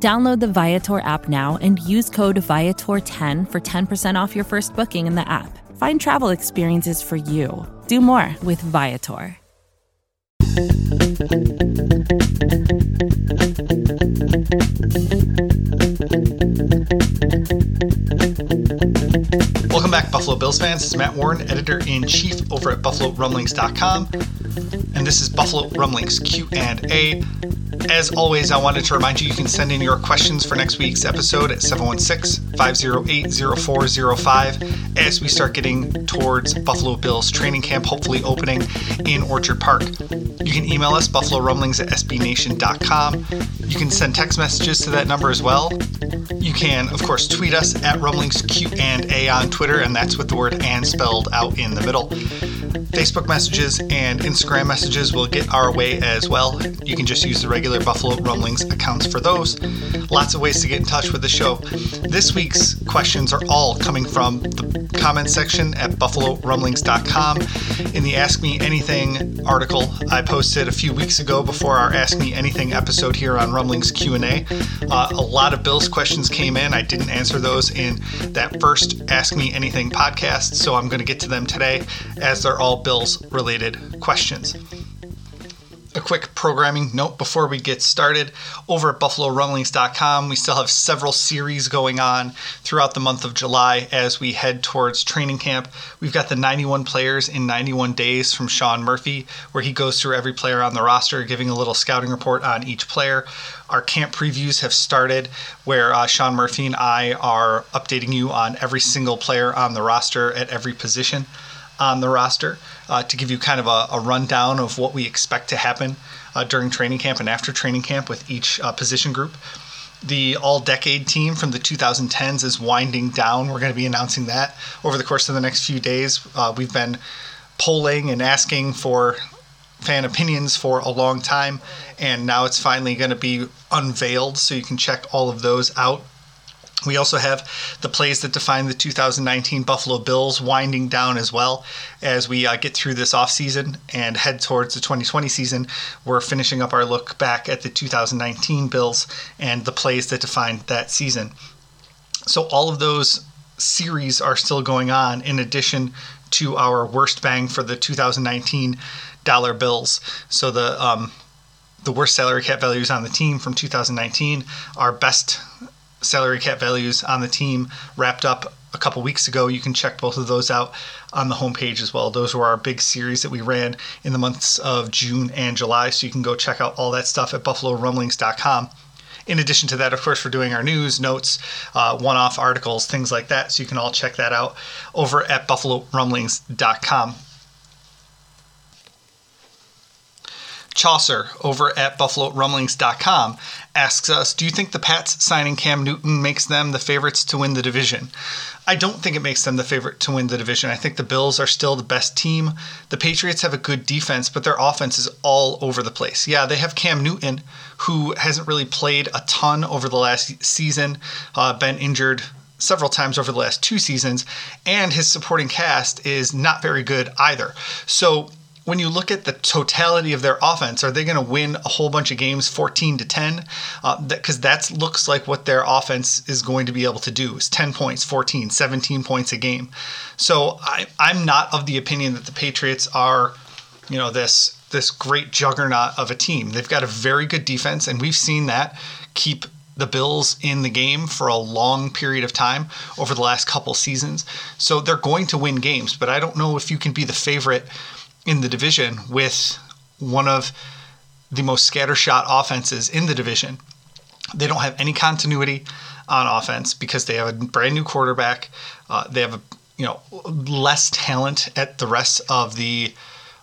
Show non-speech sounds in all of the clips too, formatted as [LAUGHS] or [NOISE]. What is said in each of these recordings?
Download the Viator app now and use code Viator10 for 10% off your first booking in the app. Find travel experiences for you. Do more with Viator. Welcome back, Buffalo Bills fans. It's Matt Warren, editor in chief over at BuffaloRumblings.com, and this is Buffalo Rumblings Q and A. As always, I wanted to remind you you can send in your questions for next week's episode at 716 508 0405 as we start getting towards Buffalo Bills training camp, hopefully opening in Orchard Park. You can email us, buffalo rumblings at sbnation.com. You can send text messages to that number as well. You can, of course, tweet us at rumblingsq and a on Twitter, and that's with the word and spelled out in the middle. Facebook messages and Instagram messages will get our way as well. You can just use the regular Buffalo Rumblings accounts for those. Lots of ways to get in touch with the show. This week's questions are all coming from the comment section at buffalorumblings.com. In the Ask Me Anything article I posted a few weeks ago before our Ask Me Anything episode here on Rumblings Q&A, uh, a lot of Bill's questions came in. I didn't answer those in that first Ask Me Anything podcast, so I'm going to get to them today as they're all Bills related questions. A quick programming note before we get started. Over at BuffaloRumblings.com, we still have several series going on throughout the month of July as we head towards training camp. We've got the 91 players in 91 days from Sean Murphy, where he goes through every player on the roster, giving a little scouting report on each player. Our camp previews have started, where uh, Sean Murphy and I are updating you on every single player on the roster at every position on the roster uh, to give you kind of a, a, rundown of what we expect to happen uh, during training camp and after training camp with each uh, position group. The all decade team from the 2010s is winding down. We're going to be announcing that over the course of the next few days. Uh, we've been polling and asking for fan opinions for a long time, and now it's finally going to be unveiled so you can check all of those out we also have the plays that define the 2019 Buffalo Bills winding down as well as we uh, get through this offseason and head towards the 2020 season. We're finishing up our look back at the 2019 Bills and the plays that defined that season. So, all of those series are still going on in addition to our worst bang for the 2019 dollar bills. So, the um, the worst salary cap values on the team from 2019, our best salary cap values on the team wrapped up a couple weeks ago. You can check both of those out on the homepage as well. Those were our big series that we ran in the months of June and July. So you can go check out all that stuff at buffalorumblings.com. In addition to that, of course, we're doing our news, notes, uh, one off articles, things like that. So you can all check that out over at buffalorumblings.com. Chaucer over at BuffaloRumblings.com asks us Do you think the Pats signing Cam Newton makes them the favorites to win the division? I don't think it makes them the favorite to win the division. I think the Bills are still the best team. The Patriots have a good defense, but their offense is all over the place. Yeah, they have Cam Newton, who hasn't really played a ton over the last season, uh, been injured several times over the last two seasons, and his supporting cast is not very good either. So when you look at the totality of their offense, are they going to win a whole bunch of games 14 to 10? Because uh, that looks like what their offense is going to be able to do is 10 points, 14, 17 points a game. So I, I'm not of the opinion that the Patriots are, you know, this this great juggernaut of a team. They've got a very good defense, and we've seen that keep the Bills in the game for a long period of time over the last couple seasons. So they're going to win games, but I don't know if you can be the favorite in the division with one of the most scattershot offenses in the division. They don't have any continuity on offense because they have a brand new quarterback. Uh, they have a you know less talent at the rest of the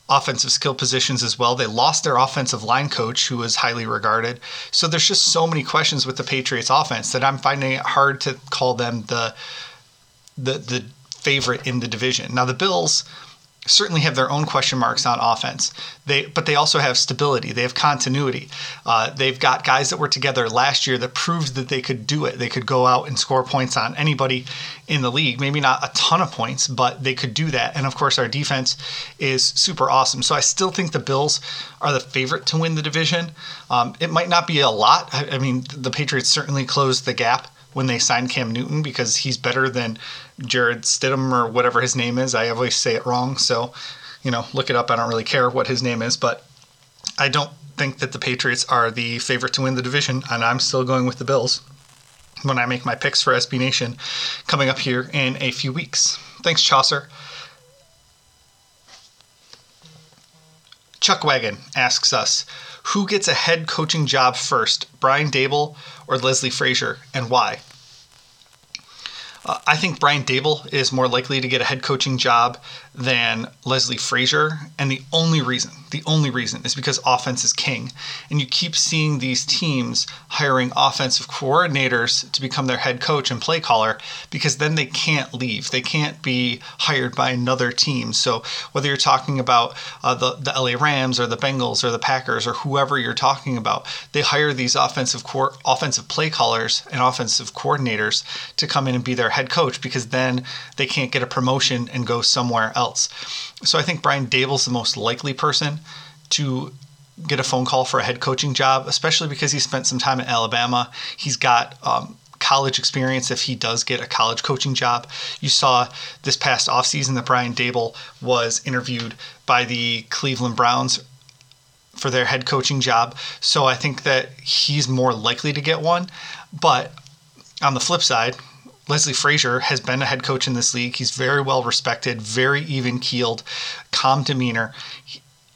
offensive skill positions as well. They lost their offensive line coach, who was highly regarded. So there's just so many questions with the Patriots offense that I'm finding it hard to call them the the the favorite in the division. Now the Bills certainly have their own question marks on offense. They, but they also have stability. They have continuity. Uh, they've got guys that were together last year that proved that they could do it. They could go out and score points on anybody in the league. Maybe not a ton of points, but they could do that. And of course, our defense is super awesome. So I still think the Bills are the favorite to win the division. Um, it might not be a lot. I, I mean, the Patriots certainly closed the gap when they signed Cam Newton because he's better than Jared Stidham or whatever his name is. I always say it wrong, so you know, look it up. I don't really care what his name is, but I don't think that the Patriots are the favorite to win the division, and I'm still going with the Bills when I make my picks for SB Nation coming up here in a few weeks. Thanks, Chaucer. Chuck Wagon asks us, who gets a head coaching job first, Brian Daboll or Leslie Frazier, and why? Uh, I think Brian Daboll is more likely to get a head coaching job than Leslie Frazier. And the only reason, the only reason is because offense is king. And you keep seeing these teams hiring offensive coordinators to become their head coach and play caller because then they can't leave. They can't be hired by another team. So whether you're talking about uh, the, the LA Rams or the Bengals or the Packers or whoever you're talking about, they hire these offensive offensive play callers and offensive coordinators to come in and be their head coach because then they can't get a promotion and go somewhere else. So I think Brian Daboll's the most likely person to get a phone call for a head coaching job, especially because he spent some time at Alabama. He's got um, college experience if he does get a college coaching job. You saw this past offseason that Brian Daboll was interviewed by the Cleveland Browns for their head coaching job. So I think that he's more likely to get one. But on the flip side, Leslie Frazier has been a head coach in this league. He's very well respected, very even keeled, calm demeanor.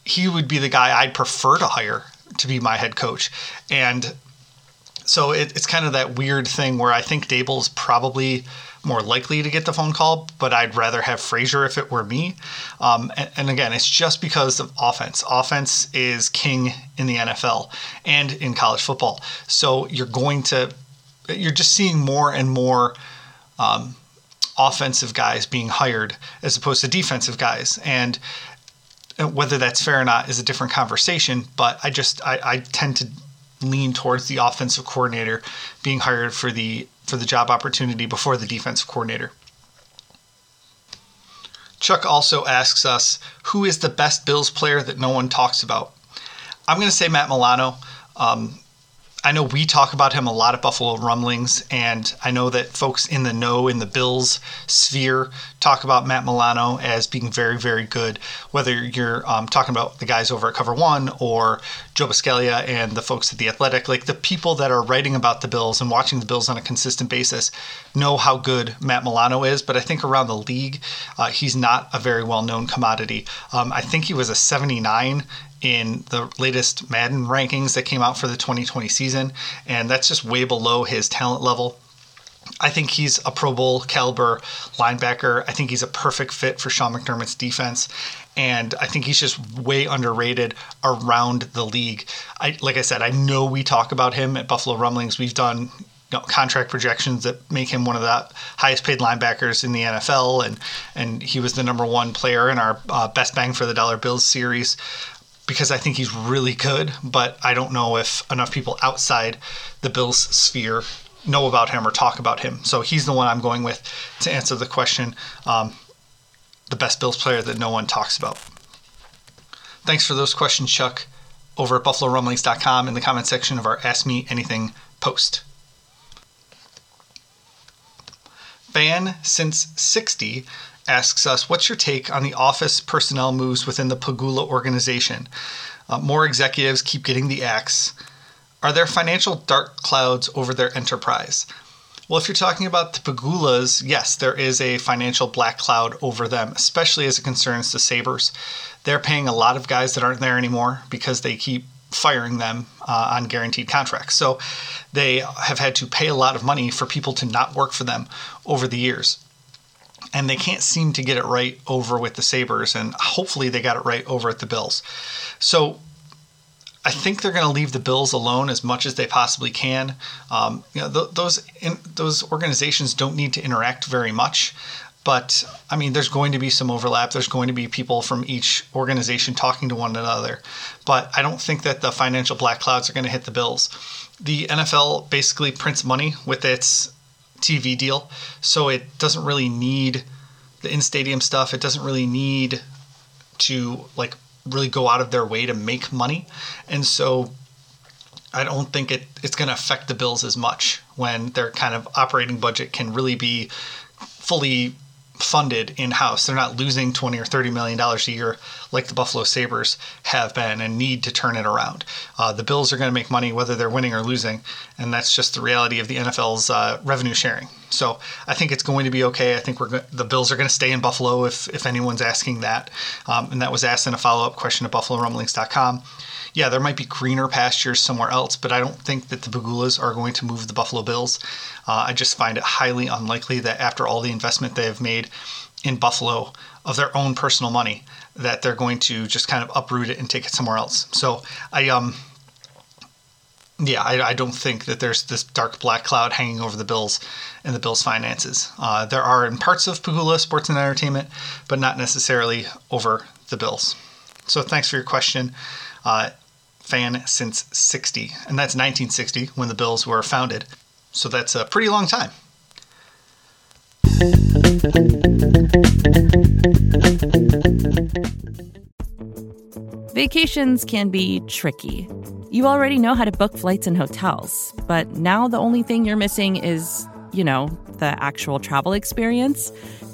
He, would be the guy I'd prefer to hire to be my head coach. And so it, it's kind of that weird thing where I think Daboll's probably more likely to get the phone call, but I'd rather have Frazier if it were me. Um, and, and, again, it's just because of offense. Offense is king in the NFL and in college football. So you're going to, you're just seeing more and more um, offensive guys being hired as opposed to defensive guys. And whether that's fair or not is a different conversation. But I just I, I tend to lean towards the offensive coordinator being hired for the for the job opportunity before the defensive coordinator. Chuck also asks us who is the best Bills player that no one talks about. I'm going to say Matt Milano. Um, I know we talk about him a lot at Buffalo Rumblings, and I know that folks in the know in the Bills sphere talk about Matt Milano as being very, very good. Whether you're um, talking about the guys over at Cover One or Joe Buscaglia and the folks at the Athletic, like the people that are writing about the Bills and watching the Bills on a consistent basis, know how good Matt Milano is. But I think around the league, uh, he's not a very well-known commodity. Um, I think he was a 79 in the latest Madden rankings that came out for the 2020 season, and that's just way below his talent level. I think he's a Pro Bowl caliber linebacker. I think he's a perfect fit for Sean McDermott's defense, and I think he's just way underrated around the league. I, like I said, I know we talk about him at Buffalo Rumblings. We've done you know, contract projections that make him one of the highest paid linebackers in the NFL, and and he was the number one player in our uh, best bang for the dollar Bills series because I think he's really good, but I don't know if enough people outside the Bills sphere know about him or talk about him. So he's the one I'm going with to answer the question um, the best Bills player that no one talks about. Thanks for those questions, Chuck, over at BuffaloRumblings.com in the comment section of our Ask Me Anything post. Fan since 60 asks us, What's your take on the office personnel moves within the Pegula organization? Uh, more executives keep getting the axe. Are there financial dark clouds over their enterprise? Well, if you're talking about the Pegulas, yes, there is a financial black cloud over them, especially as it concerns the Sabres. They're paying a lot of guys that aren't there anymore because they keep firing them uh, on guaranteed contracts. So they have had to pay a lot of money for people to not work for them over the years and they can't seem to get it right over with the Sabres, and hopefully they got it right over at the Bills. So I think they're going to leave the Bills alone as much as they possibly can. Um, you know, th- those in, those organizations don't need to interact very much. But I mean, there's going to be some overlap. There's going to be people from each organization talking to one another. But I don't think that the financial black clouds are going to hit the Bills. The NFL basically prints money with its TV deal, so it doesn't really need the in stadium stuff. It doesn't really need to like really go out of their way to make money. And so I don't think it, it's going to affect the Bills as much when their kind of operating budget can really be fully funded in house. They're not losing 20 or 30 million dollars a year like the Buffalo Sabres have been and need to turn it around. Uh, the Bills are going to make money whether they're winning or losing, and that's just the reality of the NFL's uh, revenue sharing. So I think it's going to be okay. I think we're go- the Bills are going to stay in Buffalo if, if anyone's asking that. Um, and that was asked in a follow up question at BuffaloRumblings.com yeah, there might be greener pastures somewhere else, but I don't think that the Pegulas are going to move the Buffalo Bills. Uh, I just find it highly unlikely that after all the investment they have made in Buffalo of their own personal money, that they're going to just kind of uproot it and take it somewhere else. So I um yeah, I, I, don't think that there's this dark black cloud hanging over the Bills and the Bills' finances. Uh, there are in parts of Pegula Sports and Entertainment, but not necessarily over the Bills. So thanks for your question. Uh, fan since 60, and that's 1960 when the Bills were founded. So that's a pretty long time. Vacations can be tricky. You already know how to book flights and hotels, but now the only thing you're missing is, you know, the actual travel experience.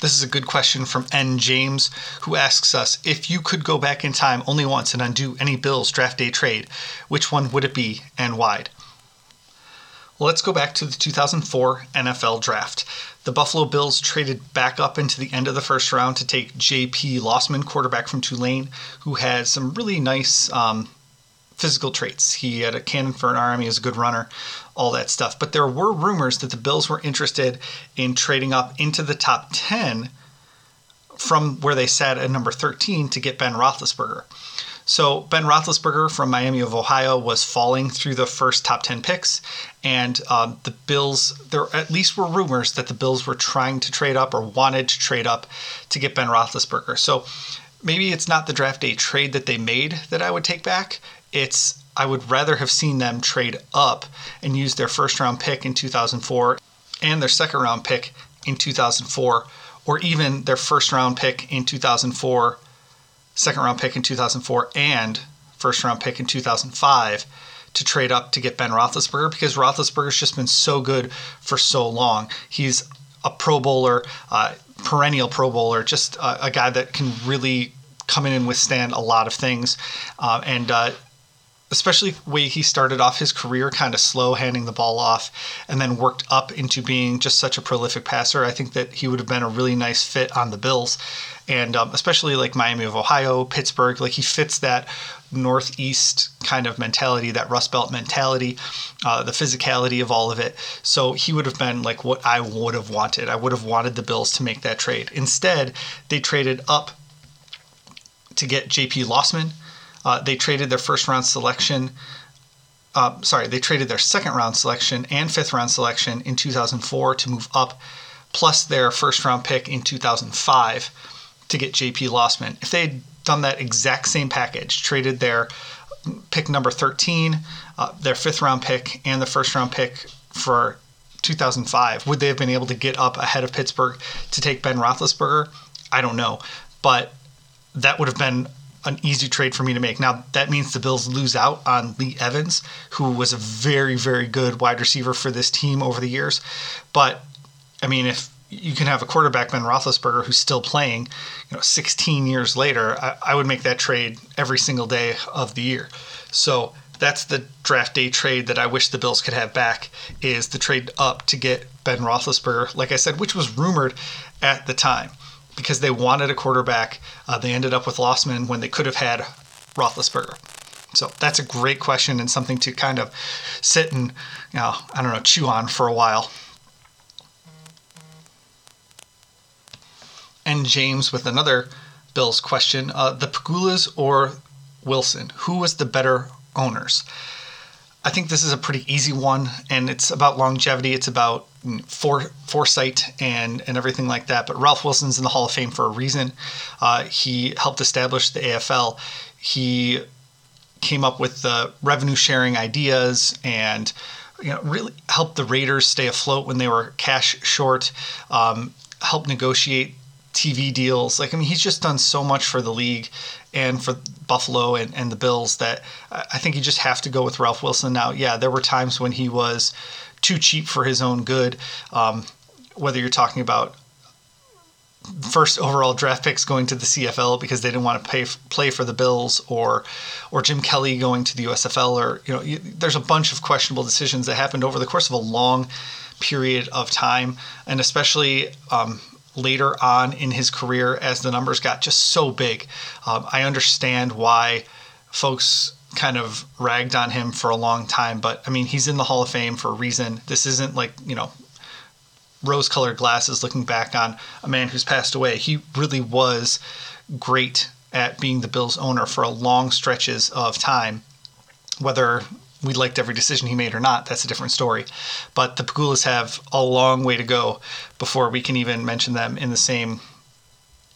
This is a good question from N. James, who asks us If you could go back in time only once and undo any Bills draft day trade, which one would it be and why? Well, let's go back to the 2004 NFL draft. The Buffalo Bills traded back up into the end of the first round to take J.P. Losman, quarterback from Tulane, who had some really nice um, physical traits. He had a cannon for an arm, he was a good runner, all that stuff. But there were rumors that the Bills were interested in trading up into the top 10 from where they sat at number 13 to get Ben Roethlisberger. So Ben Roethlisberger from Miami of Ohio was falling through the first top 10 picks, and um, the Bills, there at least were rumors that the Bills were trying to trade up or wanted to trade up to get Ben Roethlisberger. So maybe it's not the draft day trade that they made that I would take back it's I would rather have seen them trade up and use their first round pick in 2004 and their second round pick in 2004 or even their first round pick in 2004, second round pick in 2004 and first round pick in 2005 to trade up to get Ben Roethlisberger because Roethlisberger's just been so good for so long. He's a Pro Bowler, uh, perennial Pro Bowler, just a, a, guy that can really come in and withstand a lot of things. Uh, and uh, especially the way he started off his career kind of slow handing the ball off and then worked up into being just such a prolific passer. I think that he would have been a really nice fit on the bills. And um, especially like miami of ohio pittsburgh like he fits that northeast kind of mentality that rust belt mentality uh, the physicality of all of it. So he would have been like what i would have wanted. I would have wanted the bills to make that trade. Instead they traded up to get jp losman uh, they traded their first round selection. Uh, sorry, they traded their second round selection and fifth round selection in 2004 to move up, plus their first round pick in 2005 to get JP Losman. If they had done that exact same package, traded their pick number 13, uh, their fifth round pick, and the first round pick for 2005, would they have been able to get up ahead of Pittsburgh to take Ben Roethlisberger? I don't know, but that would have been an easy trade for me to make. Now that means the Bills lose out on Lee Evans, who was a very very good wide receiver for this team over the years. But I mean, if you can have a quarterback Ben Roethlisberger who's still playing, you know, 16 years later, I, I would make that trade every single day of the year. So that's the draft day trade that I wish the Bills could have back is the trade up to get Ben Roethlisberger, like I said, which was rumored at the time because they wanted a quarterback. Uh, they ended up with Losman when they could have had Roethlisberger. So that's a great question and something to kind of sit and, you know, I don't know, chew on for a while. N. James with another Bills question: uh, the Pegulas or Wilson? Who was the better owners? I think this is a pretty easy one, and it's about longevity. It's about for, foresight and and everything like that. But Ralph Wilson's in the Hall of Fame for a reason. Uh, he helped establish the AFL. He came up with the revenue sharing ideas and you know really helped the Raiders stay afloat when they were cash short. Um, helped negotiate TV deals. Like, I mean, he's just done so much for the league and for Buffalo and, and the Bills that I think you just have to go with Ralph Wilson. Now, yeah, there were times when he was too cheap for his own good. Um, whether you're talking about first overall draft picks going to the CFL because they didn't want to pay play for the Bills, or or Jim Kelly going to the USFL, or you know, you, there's a bunch of questionable decisions that happened over the course of a long period of time, and especially um, later on in his career as the numbers got just so big. Um, I understand why folks kind of ragged on him for a long time, but I mean, he's in the Hall of Fame for a reason. This isn't like, you know, rose colored glasses looking back on a man who's passed away. He really was great at being the Bills owner for long stretches of time, whether we liked every decision he made or not, that's a different story. But the Pegulas have a long way to go before we can even mention them in the same,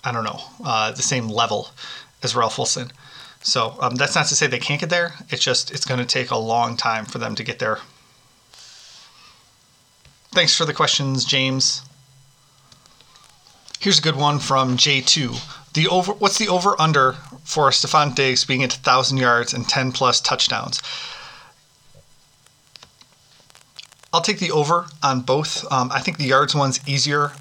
I don't know, uh, the same level as Ralph Wilson. So um, that's not to say they can't get there. It's just it's going to take a long time for them to get there. Thanks for the questions, James. Here's a good one from J2. The over what's the over under for Stefon Diggs being at 1000 yards and 10 plus touchdowns? I'll take the over on both. Um, I think the yards one's easier.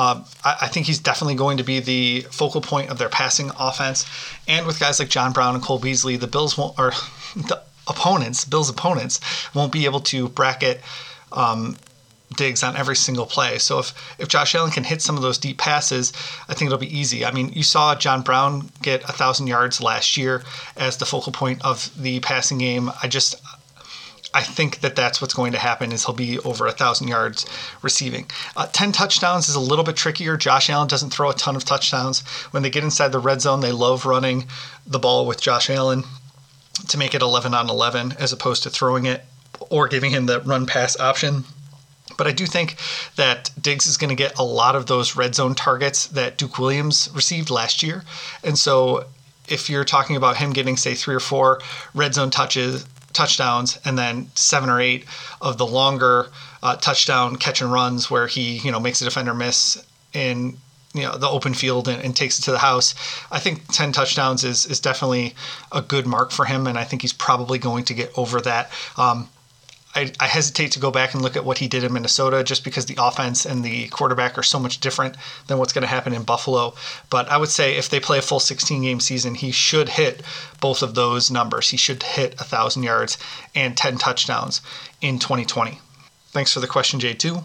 Um, I, I, think he's definitely going to be the focal point of their passing offense. And with guys like John Brown and Cole Beasley, the Bills won't, or [LAUGHS] the opponents, Bills' opponents, won't be able to bracket um, Diggs on every single play. So if if Josh Allen can hit some of those deep passes, I think it'll be easy. I mean, you saw John Brown get a thousand yards last year as the focal point of the passing game. I just I think that that's what's going to happen is he'll be over a thousand yards receiving. Uh, Ten touchdowns is a little bit trickier. Josh Allen doesn't throw a ton of touchdowns. When they get inside the red zone, they love running the ball with Josh Allen to make it 11 on 11 as opposed to throwing it or giving him the run pass option. But I do think that Diggs is going to get a lot of those red zone targets that Duke Williams received last year. And so if you're talking about him getting, say, three or four red zone touches touchdowns and then seven or eight of the longer uh, touchdown catch and runs where he you know makes a defender miss in you know the open field and, and, takes it to the house. I think 10 touchdowns is is definitely a good mark for him, and I think he's probably going to get over that. Um, I, I, hesitate to go back and look at what he did in Minnesota just because the offense and the quarterback are so much different than what's going to happen in Buffalo. But I would say if they play a full 16 game season, he should hit both of those numbers. He should hit 1,000 yards and 10 touchdowns in 2020. Thanks for the question, J2.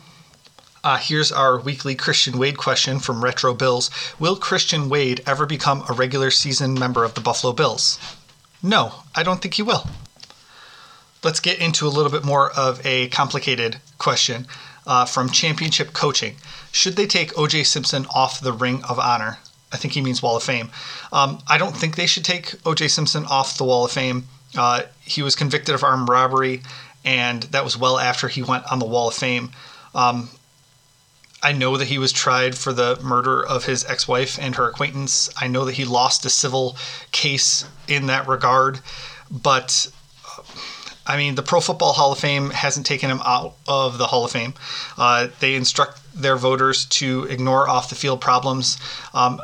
Uh, here's our weekly Christian Wade question from Retro Bills Will Christian Wade ever become a regular season member of the Buffalo Bills? No, I don't think he will let's get into a little bit more of a complicated question uh, from Championship Coaching. Should they take OJ Simpson off the Ring of Honor? I think he means Wall of Fame. Um, I don't think they should take OJ Simpson off the Wall of Fame. Uh, he was convicted of armed robbery, and that was well after he went on the Wall of Fame. Um, I know that he was tried for the murder of his ex wife and her acquaintance. I know that he lost a civil case in that regard. But, I mean, the Pro Football Hall of Fame hasn't taken him out of the Hall of Fame. Uh, they instruct their voters to ignore off the field problems. Um,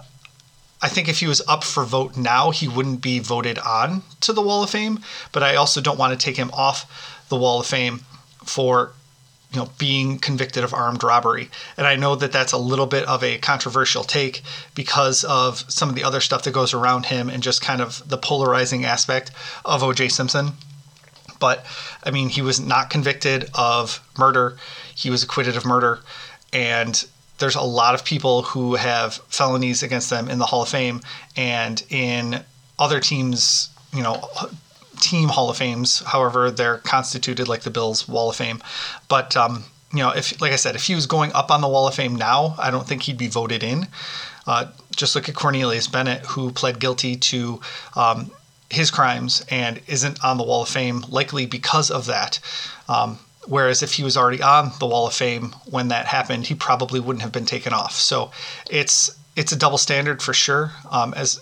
I think if he was up for vote now, he wouldn't be voted on to the Wall of Fame. But I also don't want to take him off the Wall of Fame for you know being convicted of armed robbery and i know that that's a little bit of a controversial take because of some of the other stuff that goes around him and just kind of the polarizing aspect of oj simpson but i mean he was not convicted of murder he was acquitted of murder and there's a lot of people who have felonies against them in the hall of fame and in other teams you know team Hall of Fames. However, they're constituted like the Bills Wall of Fame. But um, you know, if like I said, if he was going up on the Wall of Fame now, I don't think he'd be voted in. Uh, just look at Cornelius Bennett, who pled guilty to um, his crimes and isn't on the Wall of Fame, likely because of that. Um, whereas if he was already on the Wall of Fame when that happened, he probably wouldn't have been taken off. So it's it's a double standard for sure. Um, as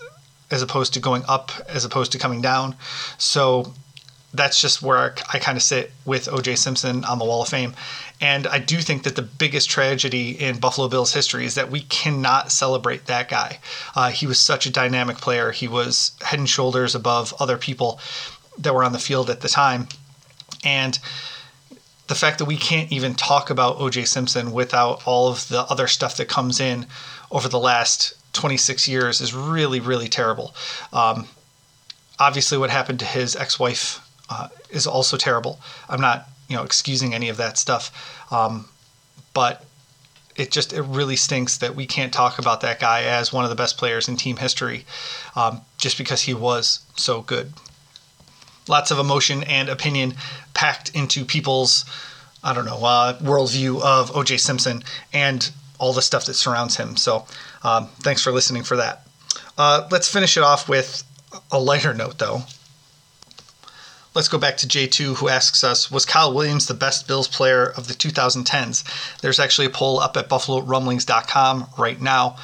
as opposed to going up as opposed to coming down. So that's just where I kind of sit with OJ Simpson on the Wall of Fame. And I do think that the biggest tragedy in Buffalo Bills history is that we cannot celebrate that guy. Uh, he was such a dynamic player, he was head and shoulders above other people that were on the field at the time. And the fact that we can't even talk about OJ Simpson without all of the other stuff that comes in over the last 26 years is really, really terrible. Um, obviously, what happened to his ex-wife uh, is also terrible. I'm not, you know, excusing any of that stuff, um, but it just it really stinks that we can't talk about that guy as one of the best players in team history, um, just because he was so good. Lots of emotion and opinion packed into people's, I don't know, uh, worldview of O.J. Simpson and all the stuff that surrounds him. So um, thanks for listening for that. Uh, let's finish it off with a lighter note, though. Let's go back to J2, who asks us Was Kyle Williams the best Bills player of the 2010s? There's actually a poll up at BuffaloRumblings.com right now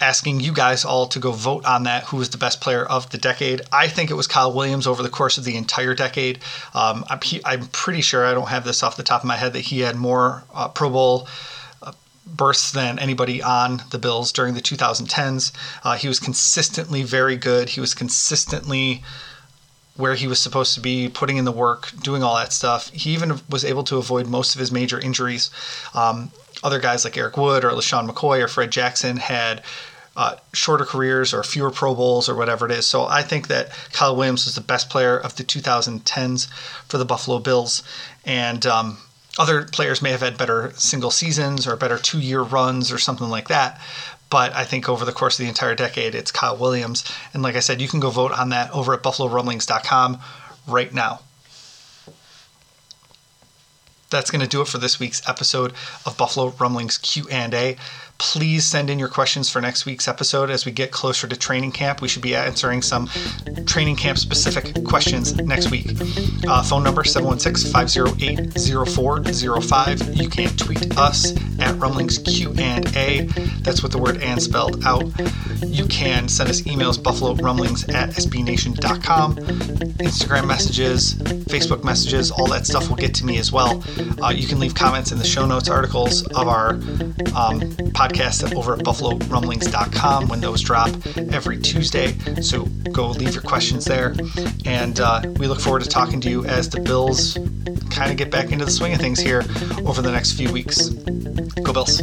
asking you guys all to go vote on that who was the best player of the decade. I think it was Kyle Williams over the course of the entire decade. Um, I'm, he, I'm, pretty sure, I don't have this off the top of my head, that he had more uh, Pro Bowl bursts than anybody on the Bills during the 2010s. Uh, he was consistently very good. He was consistently where he was supposed to be, putting in the work, doing all that stuff. He even was able to avoid most of his major injuries. Um, other guys like Eric Wood or LeSean McCoy or Fred Jackson had uh, shorter careers or fewer Pro Bowls or whatever it is. So I think that Kyle Williams was the best player of the 2010s for the Buffalo Bills. And um, other players may have had better single seasons or better two year runs or something like that. But I think over the course of the entire decade, it's Kyle Williams. And like I said, you can go vote on that over at buffalorumblings.com right now that's going to do it for this week's episode of Buffalo Rumblings Q&A. Please send in your questions for next week's episode as we get closer to training camp. We should be answering some training camp specific questions next week. Uh, phone number 716-508-0405. You can tweet us at Rumblings Q&A. That's with the word and spelled out. You can send us emails buffalo rumblings at sbnation.com. Instagram messages, Facebook messages, all that stuff will get to me as well. Uh, you can leave comments in the show notes articles of our um, podcast over at buffalorumblings.com when those drop every Tuesday. So go leave your questions there. And uh, we look forward to talking to you as the Bills kind of get back into the swing of things here over the next few weeks. Go Bills.